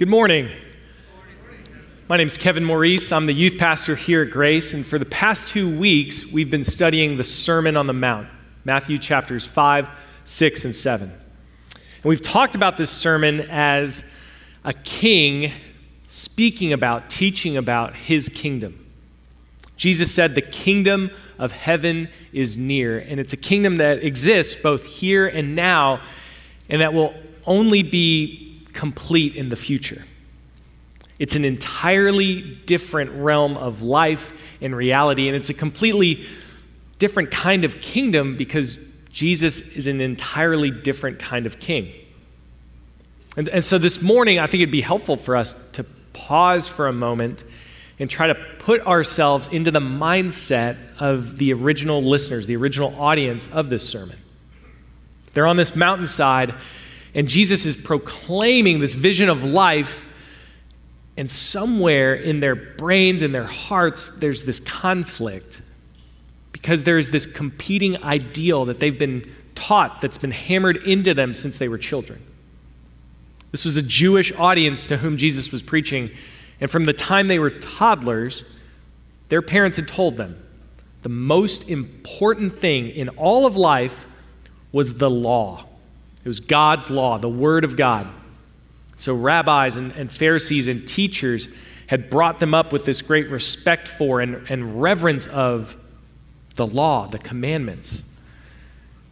Good morning. My name is Kevin Maurice. I'm the youth pastor here at Grace, and for the past two weeks, we've been studying the Sermon on the Mount, Matthew chapters 5, 6, and 7. And we've talked about this sermon as a king speaking about, teaching about his kingdom. Jesus said, The kingdom of heaven is near, and it's a kingdom that exists both here and now, and that will only be complete in the future. It's an entirely different realm of life and reality, and it's a completely different kind of kingdom because Jesus is an entirely different kind of king. And, and so this morning, I think it'd be helpful for us to pause for a moment and try to put ourselves into the mindset of the original listeners, the original audience of this sermon. They're on this mountainside, and Jesus is proclaiming this vision of life and somewhere in their brains, in their hearts, there's this conflict because there's this competing ideal that they've been taught that's been hammered into them since they were children. This was a Jewish audience to whom Jesus was preaching, and from the time they were toddlers, their parents had told them the most important thing in all of life was the law. It was God's law, the Word of God. So, rabbis and, and Pharisees and teachers had brought them up with this great respect for and, and reverence of the law, the commandments.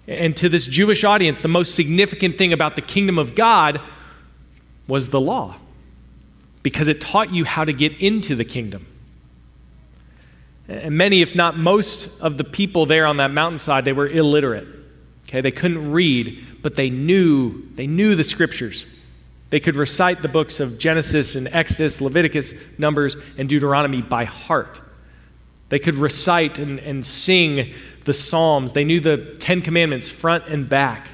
And to this Jewish audience, the most significant thing about the kingdom of God was the law, because it taught you how to get into the kingdom. And many, if not most, of the people there on that mountainside, they were illiterate. Okay, they couldn't read, but they knew, they knew the scriptures. They could recite the books of Genesis and Exodus, Leviticus, Numbers, and Deuteronomy by heart. They could recite and, and sing the Psalms. They knew the Ten Commandments front and back.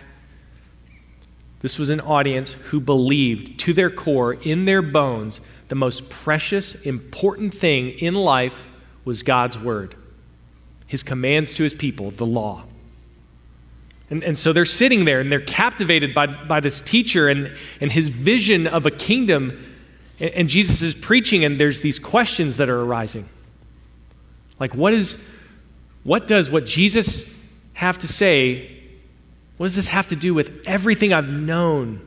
This was an audience who believed to their core, in their bones, the most precious, important thing in life was God's Word, His commands to His people, the law. And, and so they're sitting there and they're captivated by, by this teacher and, and his vision of a kingdom. And, and Jesus is preaching, and there's these questions that are arising. Like, what, is, what does what Jesus have to say, what does this have to do with everything I've known,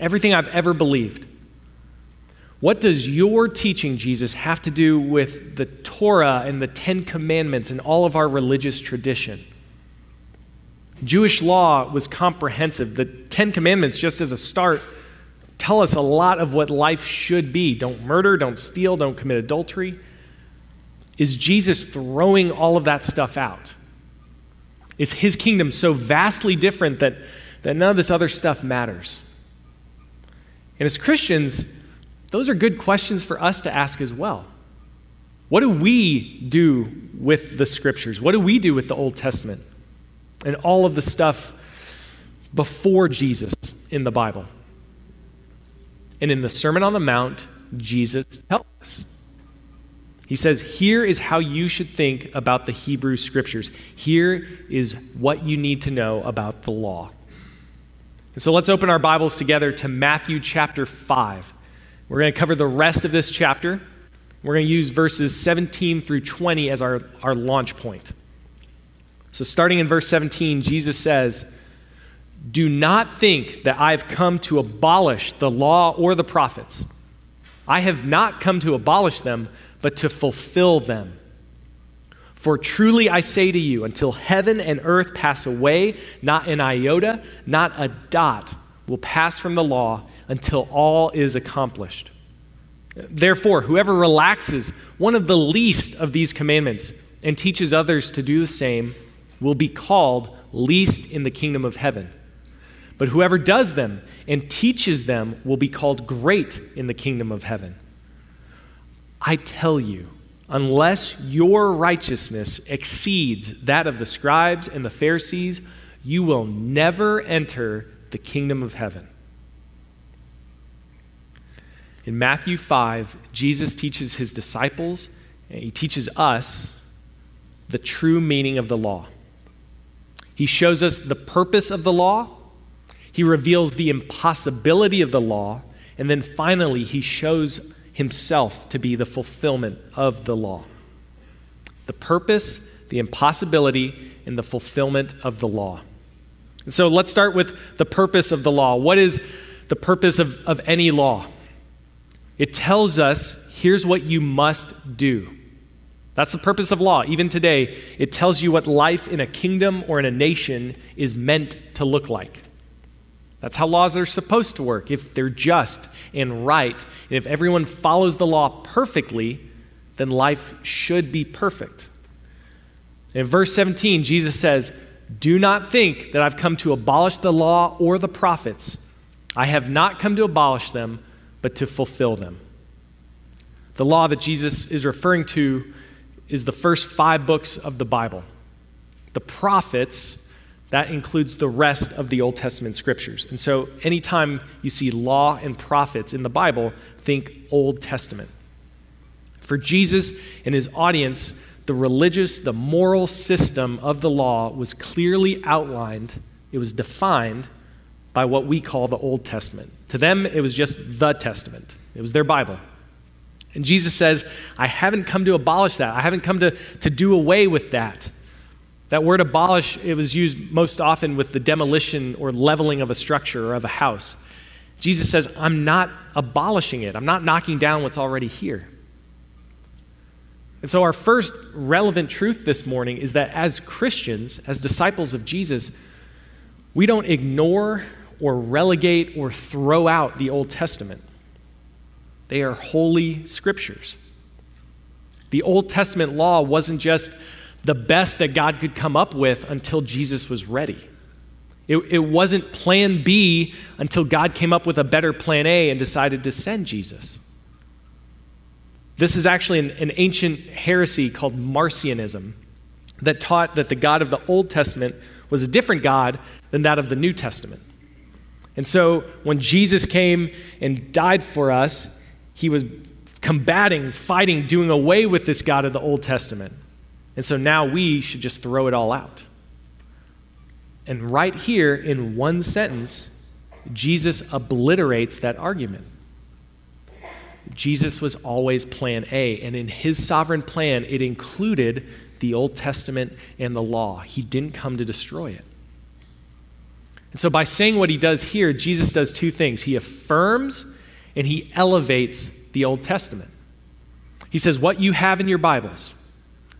everything I've ever believed? What does your teaching, Jesus, have to do with the Torah and the Ten Commandments and all of our religious tradition? Jewish law was comprehensive. The Ten Commandments, just as a start, tell us a lot of what life should be. Don't murder, don't steal, don't commit adultery. Is Jesus throwing all of that stuff out? Is his kingdom so vastly different that, that none of this other stuff matters? And as Christians, those are good questions for us to ask as well. What do we do with the scriptures? What do we do with the Old Testament? And all of the stuff before Jesus in the Bible. And in the Sermon on the Mount, Jesus tells us. He says, Here is how you should think about the Hebrew scriptures. Here is what you need to know about the law. And so let's open our Bibles together to Matthew chapter 5. We're going to cover the rest of this chapter. We're going to use verses 17 through 20 as our, our launch point. So, starting in verse 17, Jesus says, Do not think that I've come to abolish the law or the prophets. I have not come to abolish them, but to fulfill them. For truly I say to you, until heaven and earth pass away, not an iota, not a dot will pass from the law until all is accomplished. Therefore, whoever relaxes one of the least of these commandments and teaches others to do the same will be called least in the kingdom of heaven. But whoever does them and teaches them will be called great in the kingdom of heaven. I tell you, unless your righteousness exceeds that of the scribes and the Pharisees, you will never enter the kingdom of heaven. In Matthew 5, Jesus teaches his disciples, and he teaches us the true meaning of the law. He shows us the purpose of the law, he reveals the impossibility of the law, And then finally, he shows himself to be the fulfillment of the law. The purpose, the impossibility, and the fulfillment of the law. So let's start with the purpose of the law. What is the purpose of, of any law? It tells us here's what you must do. That's the purpose of law. Even today, it tells you what life in a kingdom or in a nation is meant to look like. That's how laws are supposed to work. If they're just and right, and if everyone follows the law perfectly, then life should be perfect. In verse 17, Jesus says, Do not think that I've come to abolish the law or the prophets. I have not come to abolish them, but to fulfill them. The law that Jesus is referring to is the first five books of the Bible. The prophets, that includes the rest of the Old Testament scriptures. And so anytime you see law and prophets in the Bible, think Old Testament. For Jesus and his audience, the religious, the moral system of the law was clearly outlined, it was defined by what we call the Old Testament. To them, it was just the Testament, it was their Bible. And Jesus says, I haven't come to abolish that. I haven't come to, to do away with that. That word abolish, it was used most often with the demolition or leveling of a structure or of a house. Jesus says, I'm not abolishing it. I'm not knocking down what's already here. And so, our first relevant truth this morning is that as Christians, as disciples of Jesus, we don't ignore or relegate or throw out the Old Testament. They are holy scriptures. The Old Testament law wasn't just the best that God could come up with until Jesus was ready. It, it, wasn't plan B until God came up with a better plan A and decided to send Jesus. This is actually an, an ancient heresy called Marcionism that taught that the God of the Old Testament was a different God than that of the New Testament. And so when Jesus came and died for us, he was combating, fighting, doing away with this God of the Old Testament. And so now we should just throw it all out. And right here, in one sentence, Jesus obliterates that argument. Jesus was always plan A, and in his sovereign plan, it included the Old Testament and the law. He didn't come to destroy it. And so, by saying what he does here, Jesus does two things. He affirms and he elevates the Old Testament. He says, What you have in your Bibles,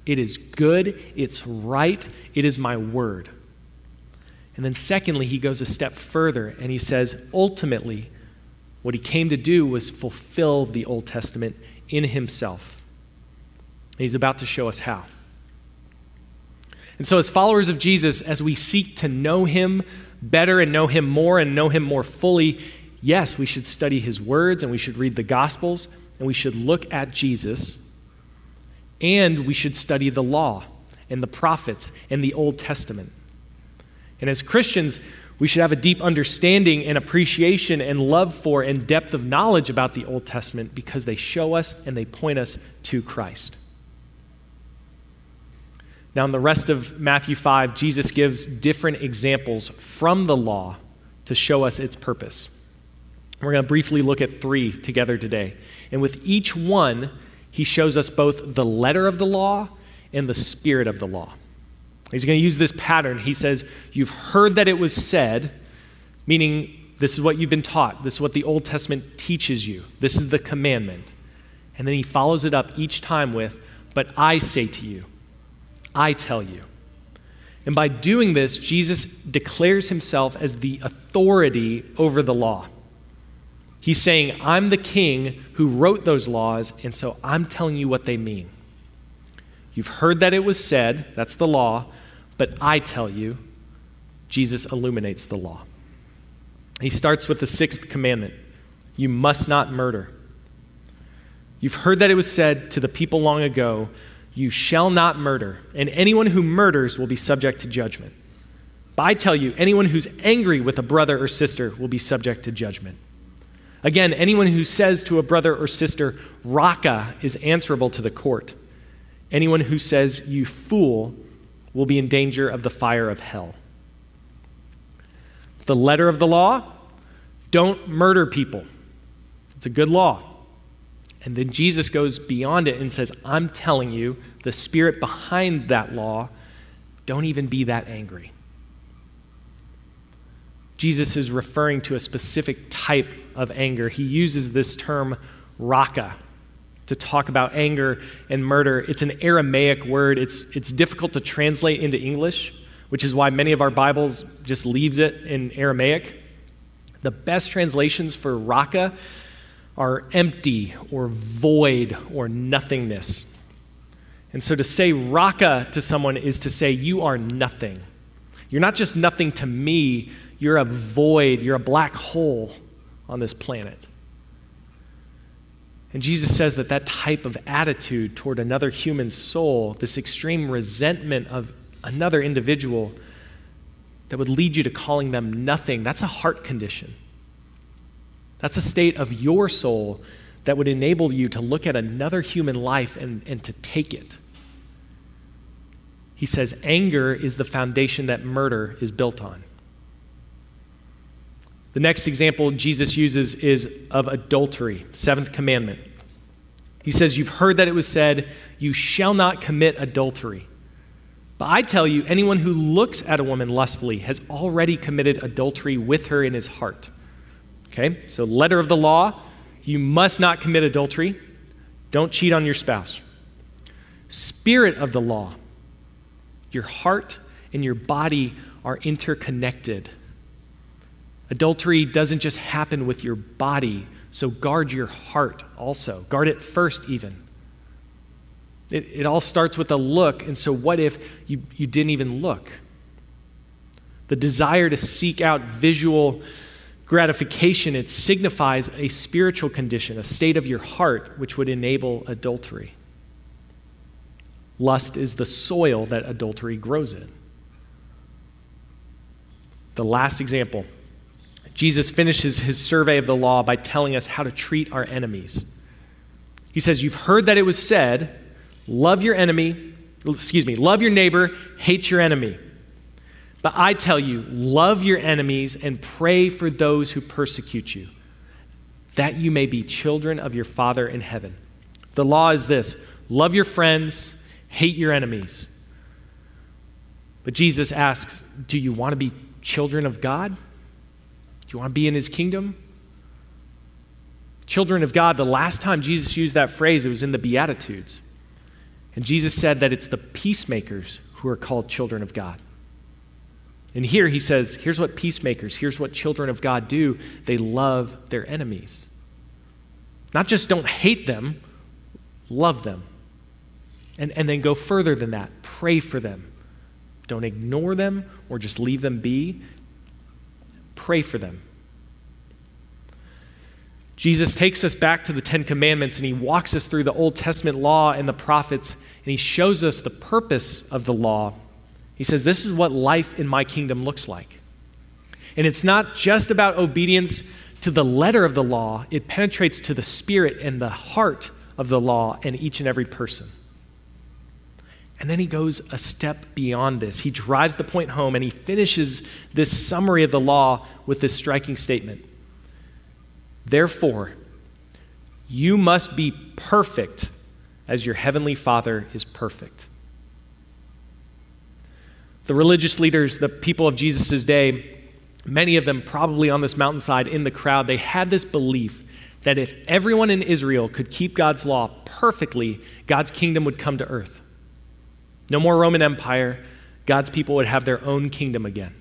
it is good, it's right, it is my word. And then, secondly, he goes a step further and he says, Ultimately, what he came to do was fulfill the Old Testament in himself. And he's about to show us how. And so, as followers of Jesus, as we seek to know him better and know him more and know him more fully, yes, we should study his words and we should read the Gospels and we should look at Jesus and we should study the law and the prophets and the Old Testament. And as Christians, we should have a deep understanding and appreciation and love for and depth of knowledge about the Old Testament because they show us and they point us to Christ. Now, in the rest of Matthew 5, Jesus gives different examples from the law to show us its purpose. We're going to briefly look at three together today. And with each one, he shows us both the letter of the law and the spirit of the law. He's going to use this pattern. He says, You've heard that it was said, meaning this is what you've been taught. This is what the Old Testament teaches you. This is the commandment. And then he follows it up each time with, But I say to you, I tell you. And by doing this, Jesus declares himself as the authority over the law. He's saying, I'm the king who wrote those laws, and so I'm telling you what they mean. You've heard that it was said, that's the law, but I tell you, Jesus illuminates the law. He starts with the sixth commandment you must not murder. You've heard that it was said to the people long ago, You shall not murder, and anyone who murders will be subject to judgment. But I tell you, anyone who's angry with a brother or sister will be subject to judgment. Again, anyone who says to a brother or sister, Raca, is answerable to the court. Anyone who says, You fool, will be in danger of the fire of hell. The letter of the law don't murder people. It's a good law. And then Jesus goes beyond it and says, I'm telling you, the spirit behind that law, don't even be that angry. Jesus is referring to a specific type of anger. He uses this term raca to talk about anger and murder. It's an Aramaic word, it's, it's difficult to translate into English, which is why many of our Bibles just leaves it in Aramaic. The best translations for raca are empty or void or nothingness. And so to say raca to someone is to say, You are nothing. You're not just nothing to me, you're a void, you're a black hole on this planet. And Jesus says that that type of attitude toward another human soul, this extreme resentment of another individual that would lead you to calling them nothing, that's a heart condition. That's a state of your soul that would enable you to look at another human life and, and to take it. He says anger is the foundation that murder is built on. The next example Jesus uses is of adultery, seventh commandment. He says, You've heard that it was said, You shall not commit adultery. But I tell you, anyone who looks at a woman lustfully has already committed adultery with her in his heart. Okay, so letter of the law, you must not commit adultery. Don't cheat on your spouse. Spirit of the law, your heart and your body are interconnected. Adultery doesn't just happen with your body, so guard your heart also. Guard it first, even. It, it all starts with a look, and so what if you, you didn't even look? The desire to seek out visual gratification, it signifies a spiritual condition, a state of your heart, which would enable adultery. Lust is the soil that adultery grows in. The last example Jesus finishes his survey of the law by telling us how to treat our enemies. He says, You've heard that it was said, love your enemy, excuse me, love your neighbor, hate your enemy. But I tell you, love your enemies and pray for those who persecute you, that you may be children of your Father in heaven. The law is this love your friends, hate your enemies. But Jesus asks, Do you want to be children of God? Do you want to be in his kingdom? Children of God, the last time Jesus used that phrase, it was in the Beatitudes. And Jesus said that it's the peacemakers who are called children of God. And here he says, here's what peacemakers, here's what children of God do they love their enemies. Not just don't hate them, love them. And, and then go further than that, pray for them. Don't ignore them or just leave them be. Pray for them. Jesus takes us back to the Ten Commandments and he walks us through the Old Testament law and the prophets, and he shows us the purpose of the law he says, This is what life in my kingdom looks like. And it's not just about obedience to the letter of the law, it penetrates to the spirit and the heart of the law and each and every person. And then he goes a step beyond this. He drives the point home and he finishes this summary of the law with this striking statement Therefore, you must be perfect as your heavenly Father is perfect. The religious leaders, the people of Jesus' day, many of them probably on this mountainside in the crowd, they had this belief that if everyone in Israel could keep God's law perfectly, God's kingdom would come to earth. No more Roman Empire. God's people would have their own kingdom again.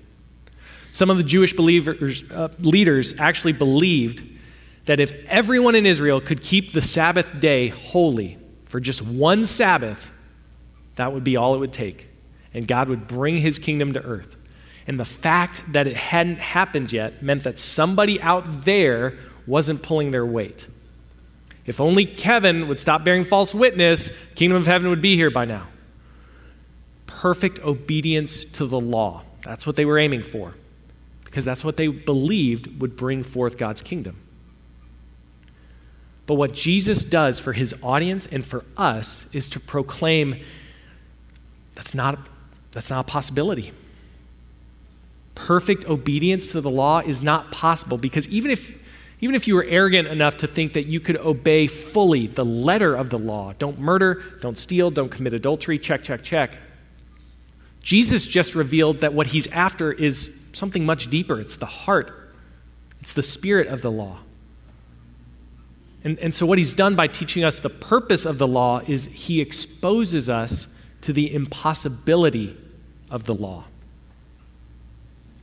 Some of the Jewish believers, uh, leaders actually believed that if everyone in Israel could keep the Sabbath day holy for just one Sabbath, that would be all it would take and God would bring his kingdom to earth. And the fact that it hadn't happened yet meant that somebody out there wasn't pulling their weight. If only Kevin would stop bearing false witness, kingdom of heaven would be here by now. Perfect obedience to the law. That's what they were aiming for. Because that's what they believed would bring forth God's kingdom. But what Jesus does for his audience and for us is to proclaim that's not that's not a possibility. Perfect obedience to the law is not possible because even if, even if you were arrogant enough to think that you could obey fully the letter of the law don't murder, don't steal, don't commit adultery, check, check, check. Jesus just revealed that what he's after is something much deeper. It's the heart, it's the spirit of the law. And, and so, what he's done by teaching us the purpose of the law is he exposes us to the impossibility of the law.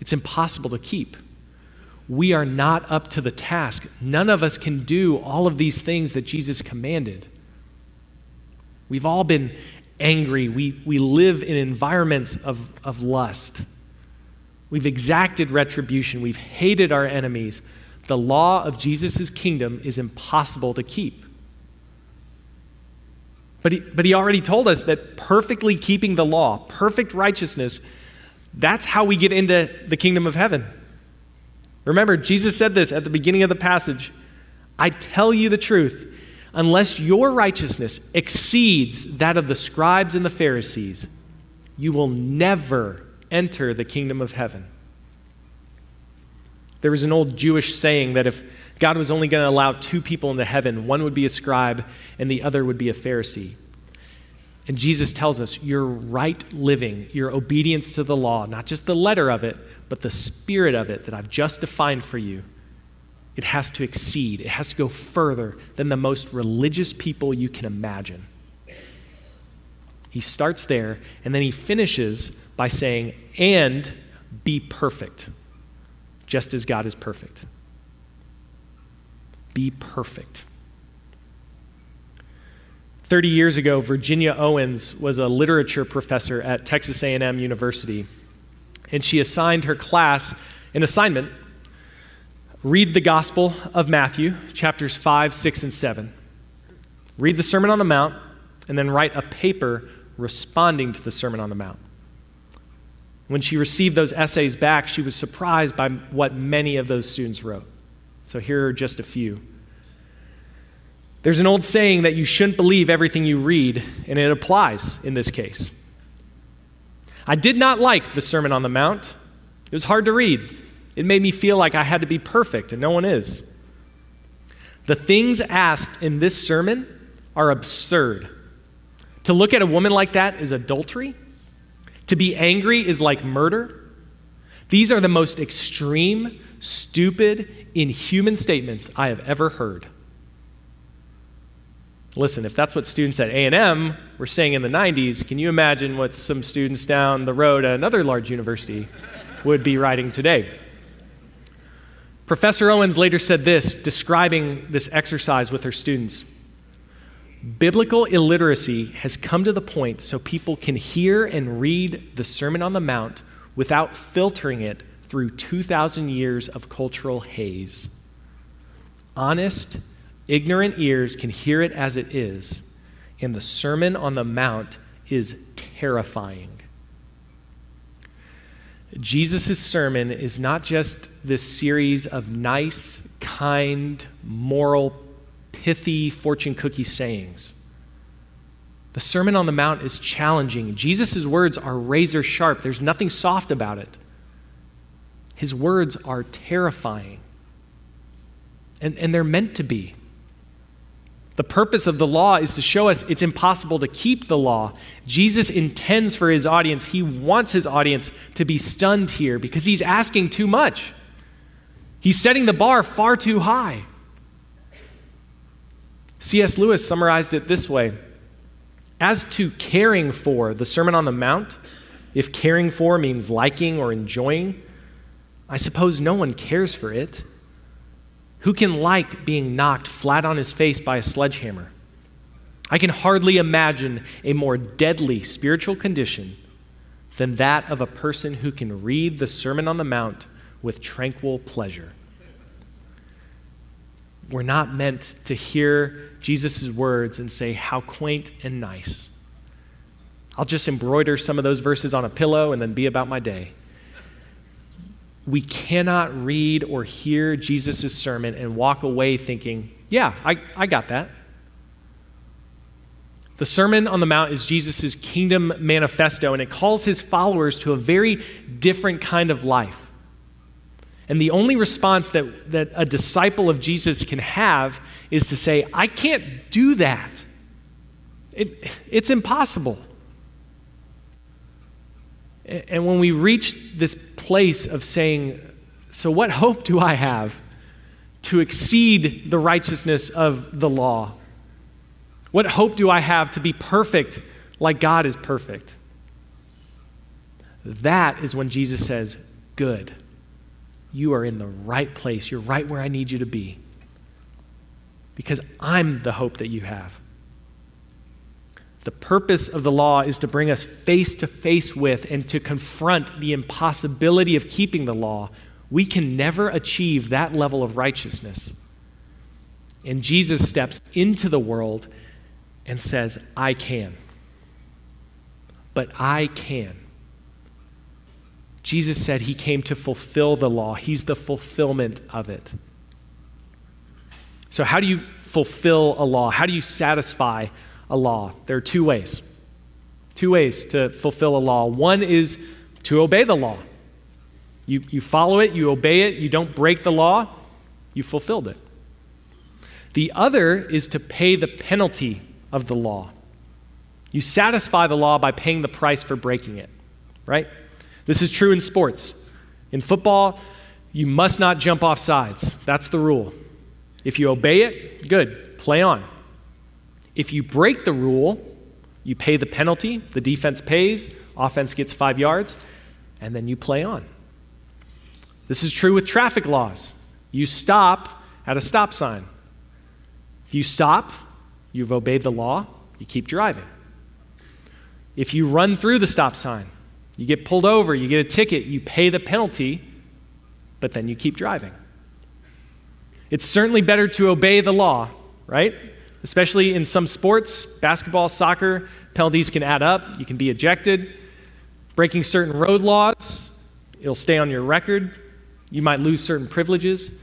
It's impossible to keep we are not up to the task. None of us can do all of these things that Jesus commanded. We've all been angry. We, we live in environments of, of lust. We've exacted retribution. We've hated our enemies. The law of Jesus' kingdom is impossible to keep. But he, but he already told us that perfectly keeping the law, perfect righteousness, that's how we get into the kingdom of heaven. Remember, Jesus said this at the beginning of the passage I tell you the truth. Unless your righteousness exceeds that of the scribes and the Pharisees, you will never enter the kingdom of heaven. There was an old Jewish saying that if God was only going to allow two people into heaven, one would be a scribe and the other would be a Pharisee. And Jesus tells us your right living, your obedience to the law, not just the letter of it, but the spirit of it that I've just defined for you, it has to exceed, it has to go further than the most religious people you can imagine. He starts there, and then he finishes by saying, and be perfect, just as God is perfect. Be perfect. 30 years ago, Virginia Owens was a literature professor at Texas A&M University and she assigned her class an assignment read the Gospel of Matthew, chapters 5, 6, and 7. Read the Sermon on the Mount, and then write a paper responding to the Sermon on the Mount. When she received those essays back, she was surprised by what many of those students wrote. So here are just a few. There's an old saying that you shouldn't believe everything you read, and it applies in this case. I did not like the Sermon on the Mount. It was hard to read. It made me feel like I had to be perfect, and no one is. The things asked in this sermon are absurd. To look at a woman like that is adultery. To be angry is like murder. These are the most extreme, stupid, inhuman statements I have ever heard. Listen, if that's what students at A&M were saying in the 90s, can you imagine what some students down the road at another large university would be writing today? Professor Owens later said this, describing this exercise with her students. Biblical illiteracy has come to the point so people can hear and read the Sermon on the Mount without filtering it through 2,000 years of cultural haze. Honest, Ignorant ears can hear it as it is, and the Sermon on the Mount is terrifying. Jesus' sermon is not just this series of nice, kind, moral, pithy fortune cookie sayings. The Sermon on the Mount is challenging. Jesus' words are razor sharp, there's nothing soft about it. His words are terrifying, and, and they're meant to be. The purpose of the law is to show us it's impossible to keep the law. Jesus intends for his audience, he wants his audience to be stunned here because he's asking too much. He's setting the bar far too high. C.S. Lewis summarized it this way As to caring for the Sermon on the Mount, if caring for means liking or enjoying, I suppose no one cares for it. Who can like being knocked flat on his face by a sledgehammer? I can hardly imagine a more deadly spiritual condition than that of a person who can read the Sermon on the Mount with tranquil pleasure. We're not meant to hear Jesus' words and say, How quaint and nice. I'll just embroider some of those verses on a pillow and then be about my day we cannot read or hear Jesus' sermon and walk away thinking, yeah, I, I got that. The Sermon on the Mount is Jesus' kingdom manifesto, and it calls his followers to a very different kind of life. And the only response that, that a disciple of Jesus can have is to say, I can't do that. It, it's impossible. And when we reach this place of saying, So what hope do I have to exceed the righteousness of the law? What hope do I have to be perfect like God is perfect? That is when Jesus says, Good. You are in the right place. You're right where I need you to be. Because I'm the hope that you have. The purpose of the law is to bring us face to face with and to confront the impossibility of keeping the law. We can never achieve that level of righteousness. And Jesus steps into the world and says, I can. But I can. Jesus said he came to fulfill the law, he's the fulfillment of it. So, how do you fulfill a law? How do you satisfy a law. There are two ways. Two ways to fulfill a law. One is to obey the law. You, you follow it, you obey it, you don't break the law, you fulfilled it. The other is to pay the penalty of the law. You satisfy the law by paying the price for breaking it, right? This is true in sports. In football, you must not jump off sides. That's the rule. If you obey it, good, play on. If you break the rule, you pay the penalty, the defense pays, offense gets five yards, and then you play on. This is true with traffic laws. You stop at a stop sign. If you stop, you've obeyed the law, you keep driving. If you run through the stop sign, you get pulled over, you get a ticket, you pay the penalty, but then you keep driving. It's certainly better to obey the law, right? Especially in some sports, basketball, soccer, penalties can add up. You can be ejected. Breaking certain road laws, it'll stay on your record. You might lose certain privileges.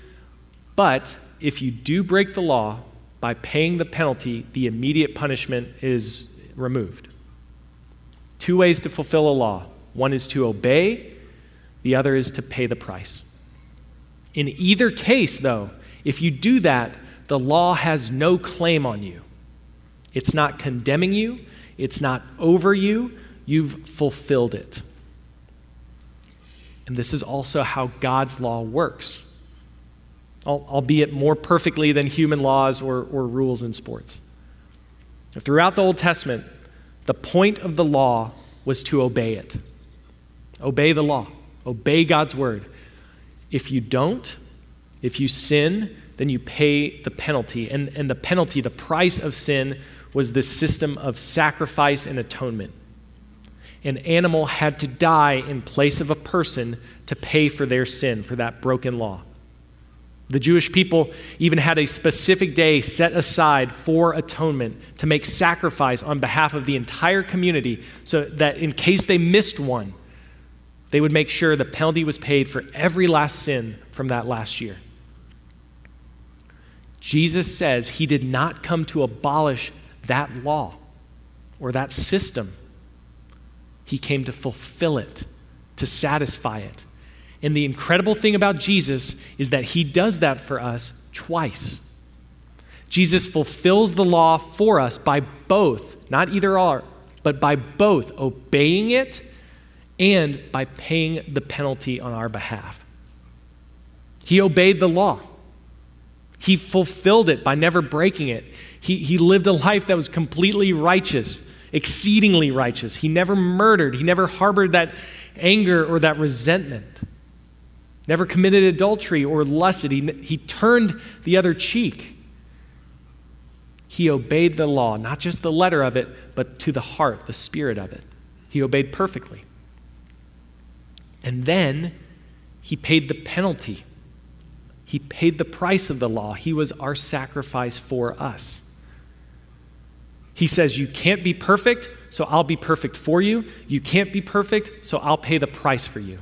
But if you do break the law by paying the penalty, the immediate punishment is removed. Two ways to fulfill a law one is to obey, the other is to pay the price. In either case, though, if you do that, the law has no claim on you. It's not condemning you, it's not over you. You've fulfilled it. And this is also how God's law works, albeit more perfectly than human laws or, or rules in sports. Throughout the Old Testament, the point of the law was to obey it. Obey the law, obey God's word. If you don't, if you sin, then you pay the penalty. And, and the penalty, the price of sin, was this system of sacrifice and atonement. An animal had to die in place of a person to pay for their sin, for that broken law. The Jewish people even had a specific day set aside for atonement to make sacrifice on behalf of the entire community so that in case they missed one, they would make sure the penalty was paid for every last sin from that last year. Jesus says he did not come to abolish that law or that system. He came to fulfill it, to satisfy it. And the incredible thing about Jesus is that he does that for us twice. Jesus fulfills the law for us by both, not either or, but by both obeying it and by paying the penalty on our behalf. He obeyed the law. He fulfilled it by never breaking it. He, he lived a life that was completely righteous, exceedingly righteous. He never murdered, he never harbored that anger or that resentment, never committed adultery or lusted. He, he turned the other cheek. He obeyed the law, not just the letter of it, but to the heart, the spirit of it. He obeyed perfectly. And then he paid the penalty he paid the price of the law. He was our sacrifice for us. He says, You can't be perfect, so I'll be perfect for you. You can't be perfect, so I'll pay the price for you.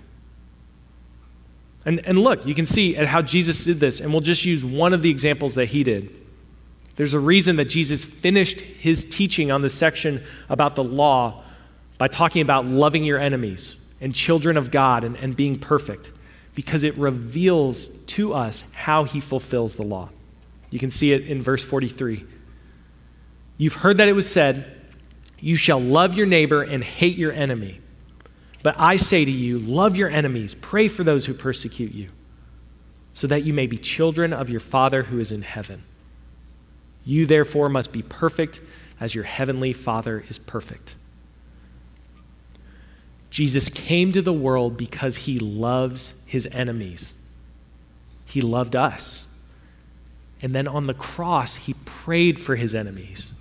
And, and look, you can see at how Jesus did this, and we'll just use one of the examples that he did. There's a reason that Jesus finished his teaching on this section about the law by talking about loving your enemies and children of God and, and being perfect because it reveals to us how he fulfills the law. You can see it in verse 43. You've heard that it was said, You shall love your neighbor and hate your enemy. But I say to you, love your enemies, pray for those who persecute you, so that you may be children of your Father who is in heaven. You therefore must be perfect as your heavenly Father is perfect. Jesus came to the world because he loves his enemies. He loved us. And then on the cross, he prayed for his enemies.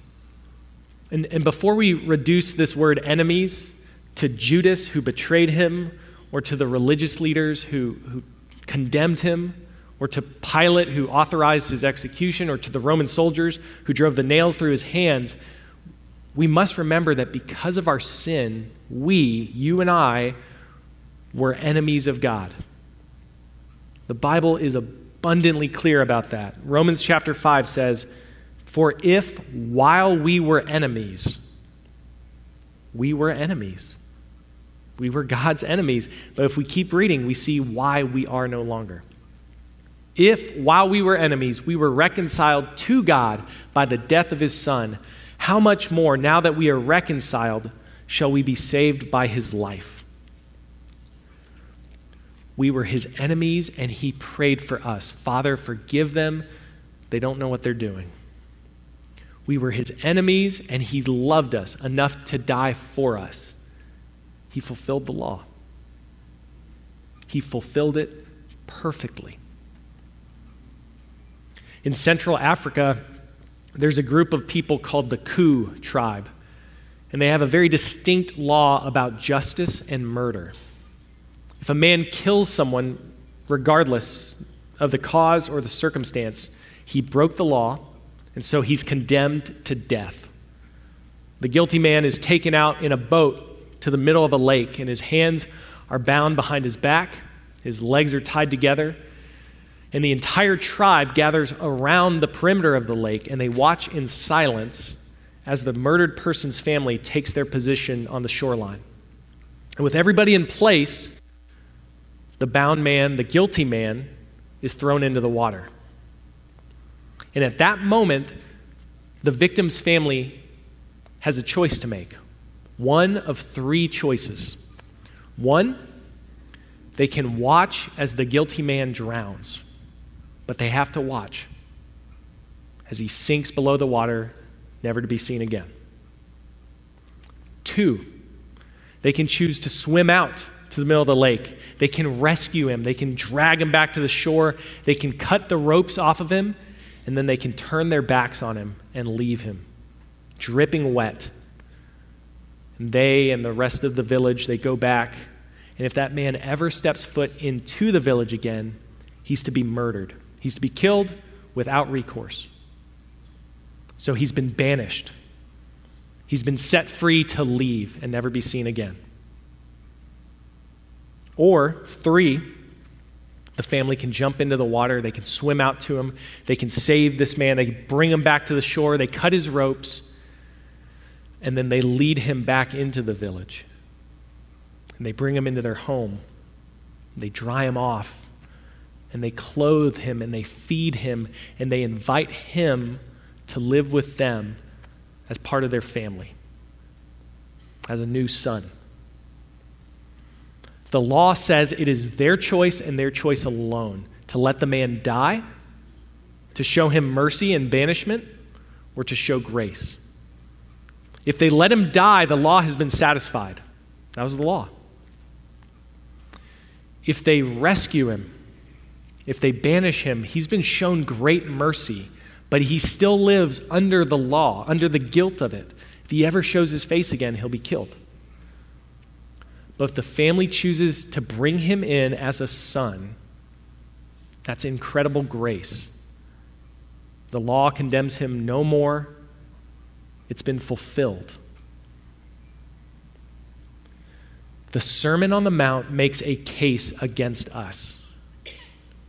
And, and before we reduce this word enemies to Judas, who betrayed him, or to the religious leaders who, who condemned him, or to Pilate, who authorized his execution, or to the Roman soldiers who drove the nails through his hands, we must remember that because of our sin, we, you and I, were enemies of God. The Bible is abundantly clear about that. Romans chapter 5 says, For if while we were enemies, we were enemies, we were God's enemies. But if we keep reading, we see why we are no longer. If while we were enemies, we were reconciled to God by the death of his Son, how much more, now that we are reconciled, shall we be saved by his life? We were his enemies, and he prayed for us Father, forgive them. They don't know what they're doing. We were his enemies, and he loved us enough to die for us. He fulfilled the law, he fulfilled it perfectly. In Central Africa, there's a group of people called the Ku tribe, and they have a very distinct law about justice and murder. If a man kills someone, regardless of the cause or the circumstance, he broke the law, and so he's condemned to death. The guilty man is taken out in a boat to the middle of a lake, and his hands are bound behind his back, his legs are tied together, and the entire tribe gathers around the perimeter of the lake and they watch in silence as the murdered person's family takes their position on the shoreline. And with everybody in place, the bound man, the guilty man, is thrown into the water. And at that moment, the victim's family has a choice to make one of three choices. One, they can watch as the guilty man drowns but they have to watch as he sinks below the water, never to be seen again. Two, they can choose to swim out to the middle of the lake. They can rescue him. They can drag him back to the shore. They can cut the ropes off of him, and then they can turn their backs on him and leave him, dripping wet. And they and the rest of the village, they go back. And if that man ever steps foot into the village again, he's to be murdered. He's to be killed without recourse. So he's been banished. He's been set free to leave and never be seen again. Or, three, the family can jump into the water, they can swim out to him, they can save this man, they bring him back to the shore, they cut his ropes, and then they lead him back into the village. And they bring him into their home. They dry him off and they clothe him and they feed him and they invite him to live with them as part of their family, as a new son. The law says it is their choice and their choice alone to let the man die, to show him mercy and banishment, or to show grace. If they let him die, the law has been satisfied. That was the law. If they rescue him, if they banish him, he's been shown great mercy, but he still lives under the law, under the guilt of it. If he ever shows his face again, he'll be killed. But if the family chooses to bring him in as a son, that's incredible grace. The law condemns him no more, it's been fulfilled. The Sermon on the Mount makes a case against us.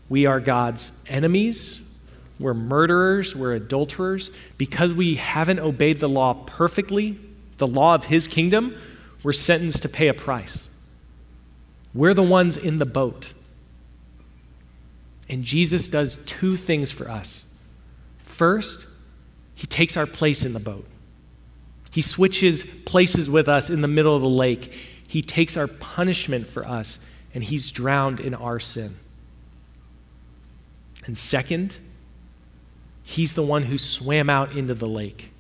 We are God's enemies. We're murderers. We're adulterers. Because we haven't obeyed the law perfectly, the law of His kingdom, we're sentenced to pay a price. We're the ones in the boat. And Jesus does two things for us. First, he takes our place in the boat. He switches places with us in the middle of the lake. He takes our punishment for us, and he's drowned in our sin. And second, he's the one who swam out into the lake.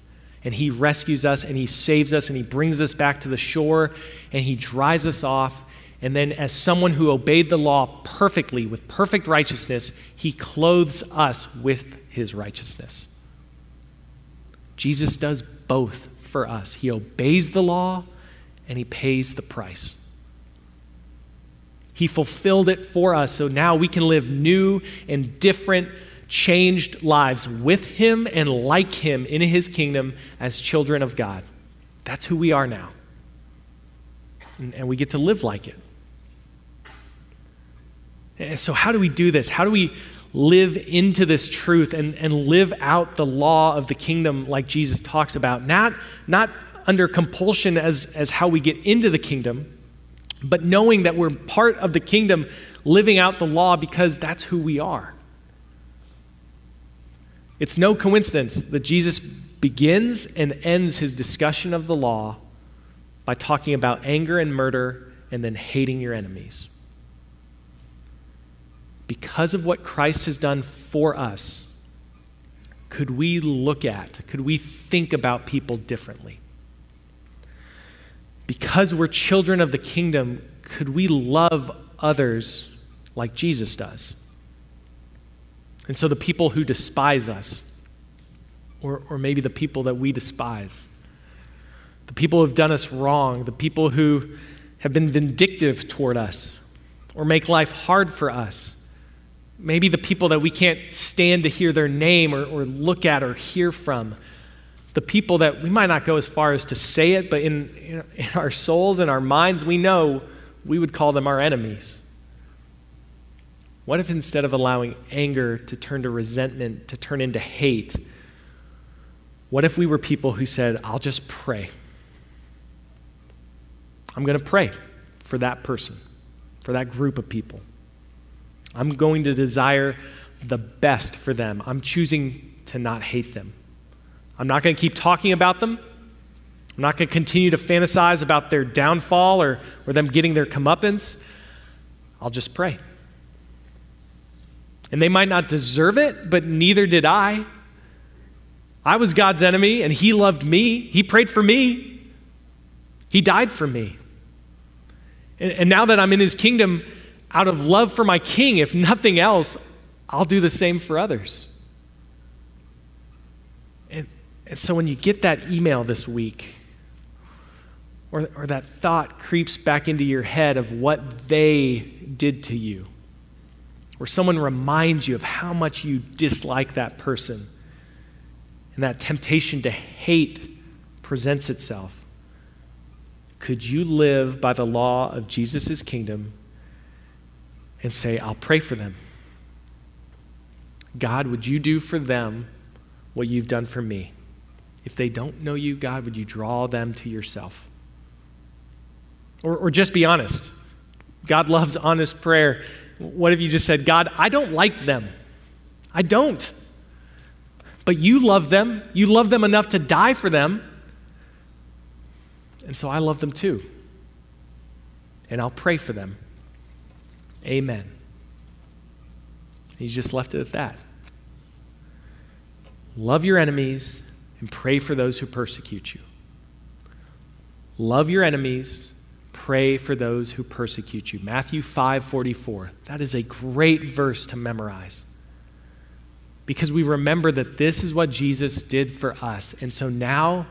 And he rescues us, and he saves us, and he brings us back to the shore, and he dries us off, and then, as someone who obeyed the law perfectly with perfect righteousness, he clothes us with his righteousness. Jesus does both for us. He obeys the law and he pays the price. He fulfilled it for us, so now we can live new and different, changed lives with him and like him in his kingdom as children of God. That's who we are now. And, and we get to live like it. And so, how do we do this? How do we live into this truth and, and live out the law of the kingdom like Jesus talks about? Not, not under compulsion as, as how we get into the kingdom, but knowing that we're part of the kingdom, living out the law because that's who we are. It's no coincidence that Jesus begins and ends his discussion of the law by talking about anger and murder and then hating your enemies because of what Christ has done for us, could we look at, could we think about people differently? Because we're children of the kingdom, could we love others like Jesus does? And so the people who despise us, or, or maybe the people that we despise, the people who have done us wrong, the people who have been vindictive toward us, or make life hard for us, Maybe the people that we can't stand to hear their name or, or look at or hear from. The people that we might not go as far as to say it, but in, in our souls and our minds, we know we would call them our enemies. What if instead of allowing anger to turn to resentment, to turn into hate, what if we were people who said, I'll just pray? I'm going to pray for that person, for that group of people. I'm going to desire the best for them. I'm choosing to not hate them. I'm not going to keep talking about them. I'm not going to continue to fantasize about their downfall or, or them getting their comeuppance. I'll just pray. And they might not deserve it, but neither did I. I was God's enemy, and He loved me. He prayed for me. He died for me. And, and now that I'm in His kingdom, out of love for my king, if nothing else, I'll do the same for others. And, and so when you get that email this week, or, or that thought creeps back into your head of what they did to you, or someone reminds you of how much you dislike that person, and that temptation to hate presents itself, could you live by the law of Jesus' kingdom and say, I'll pray for them. God, would you do for them what you've done for me? If they don't know you, God, would you draw them to yourself? Or, or just be honest. God loves honest prayer. What if you just said, God, I don't like them? I don't. But you love them. You love them enough to die for them. And so I love them too. And I'll pray for them. Amen. He's just left it at that. Love your enemies and pray for those who persecute you. Love your enemies, pray for those who persecute you. Matthew 5:44. That is a great verse to memorize. Because we remember that this is what Jesus did for us. And so now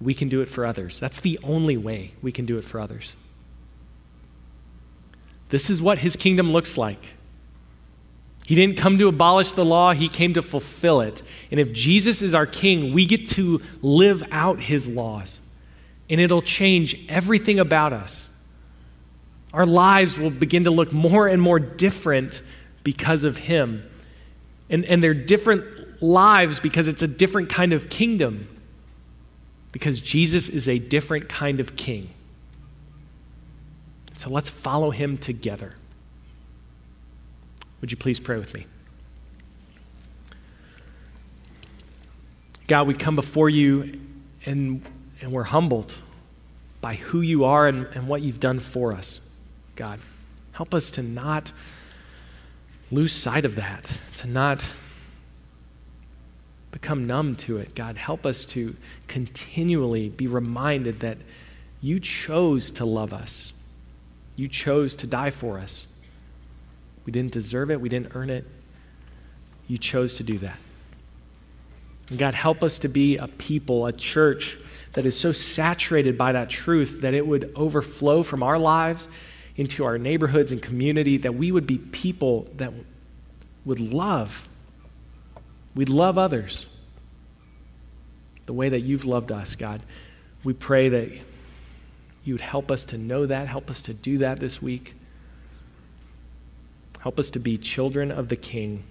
we can do it for others. That's the only way we can do it for others. This is what his kingdom looks like. He didn't come to abolish the law, he came to fulfill it. And if Jesus is our king, we get to live out his laws. And it'll change everything about us. Our lives will begin to look more and more different because of him. And, and they're different lives because it's a different kind of kingdom. Because Jesus is a different kind of king. So let's follow him together. Would Would you please pray with me? God, we come before you and, and we're humbled by who you are and, and what you've done for us. God, help us to not lose sight of that, to not become numb to it. God, help us to continually be reminded that you chose to love us. You chose to die for us. We didn't deserve it, we didn't earn it. You chose to do that. And God, help us to be a people, a church that is so saturated by that truth that it would overflow from our lives into our neighborhoods and community, that we would be people that would love. We'd love others the way that you've loved us, God. We pray that you would help us to know that, help us to do that this week. Help us to be children of the King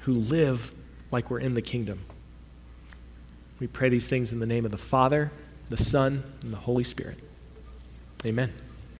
who live like we're in the kingdom. We pray these things in the name of the Father, the Son, and the Holy Spirit. Amen.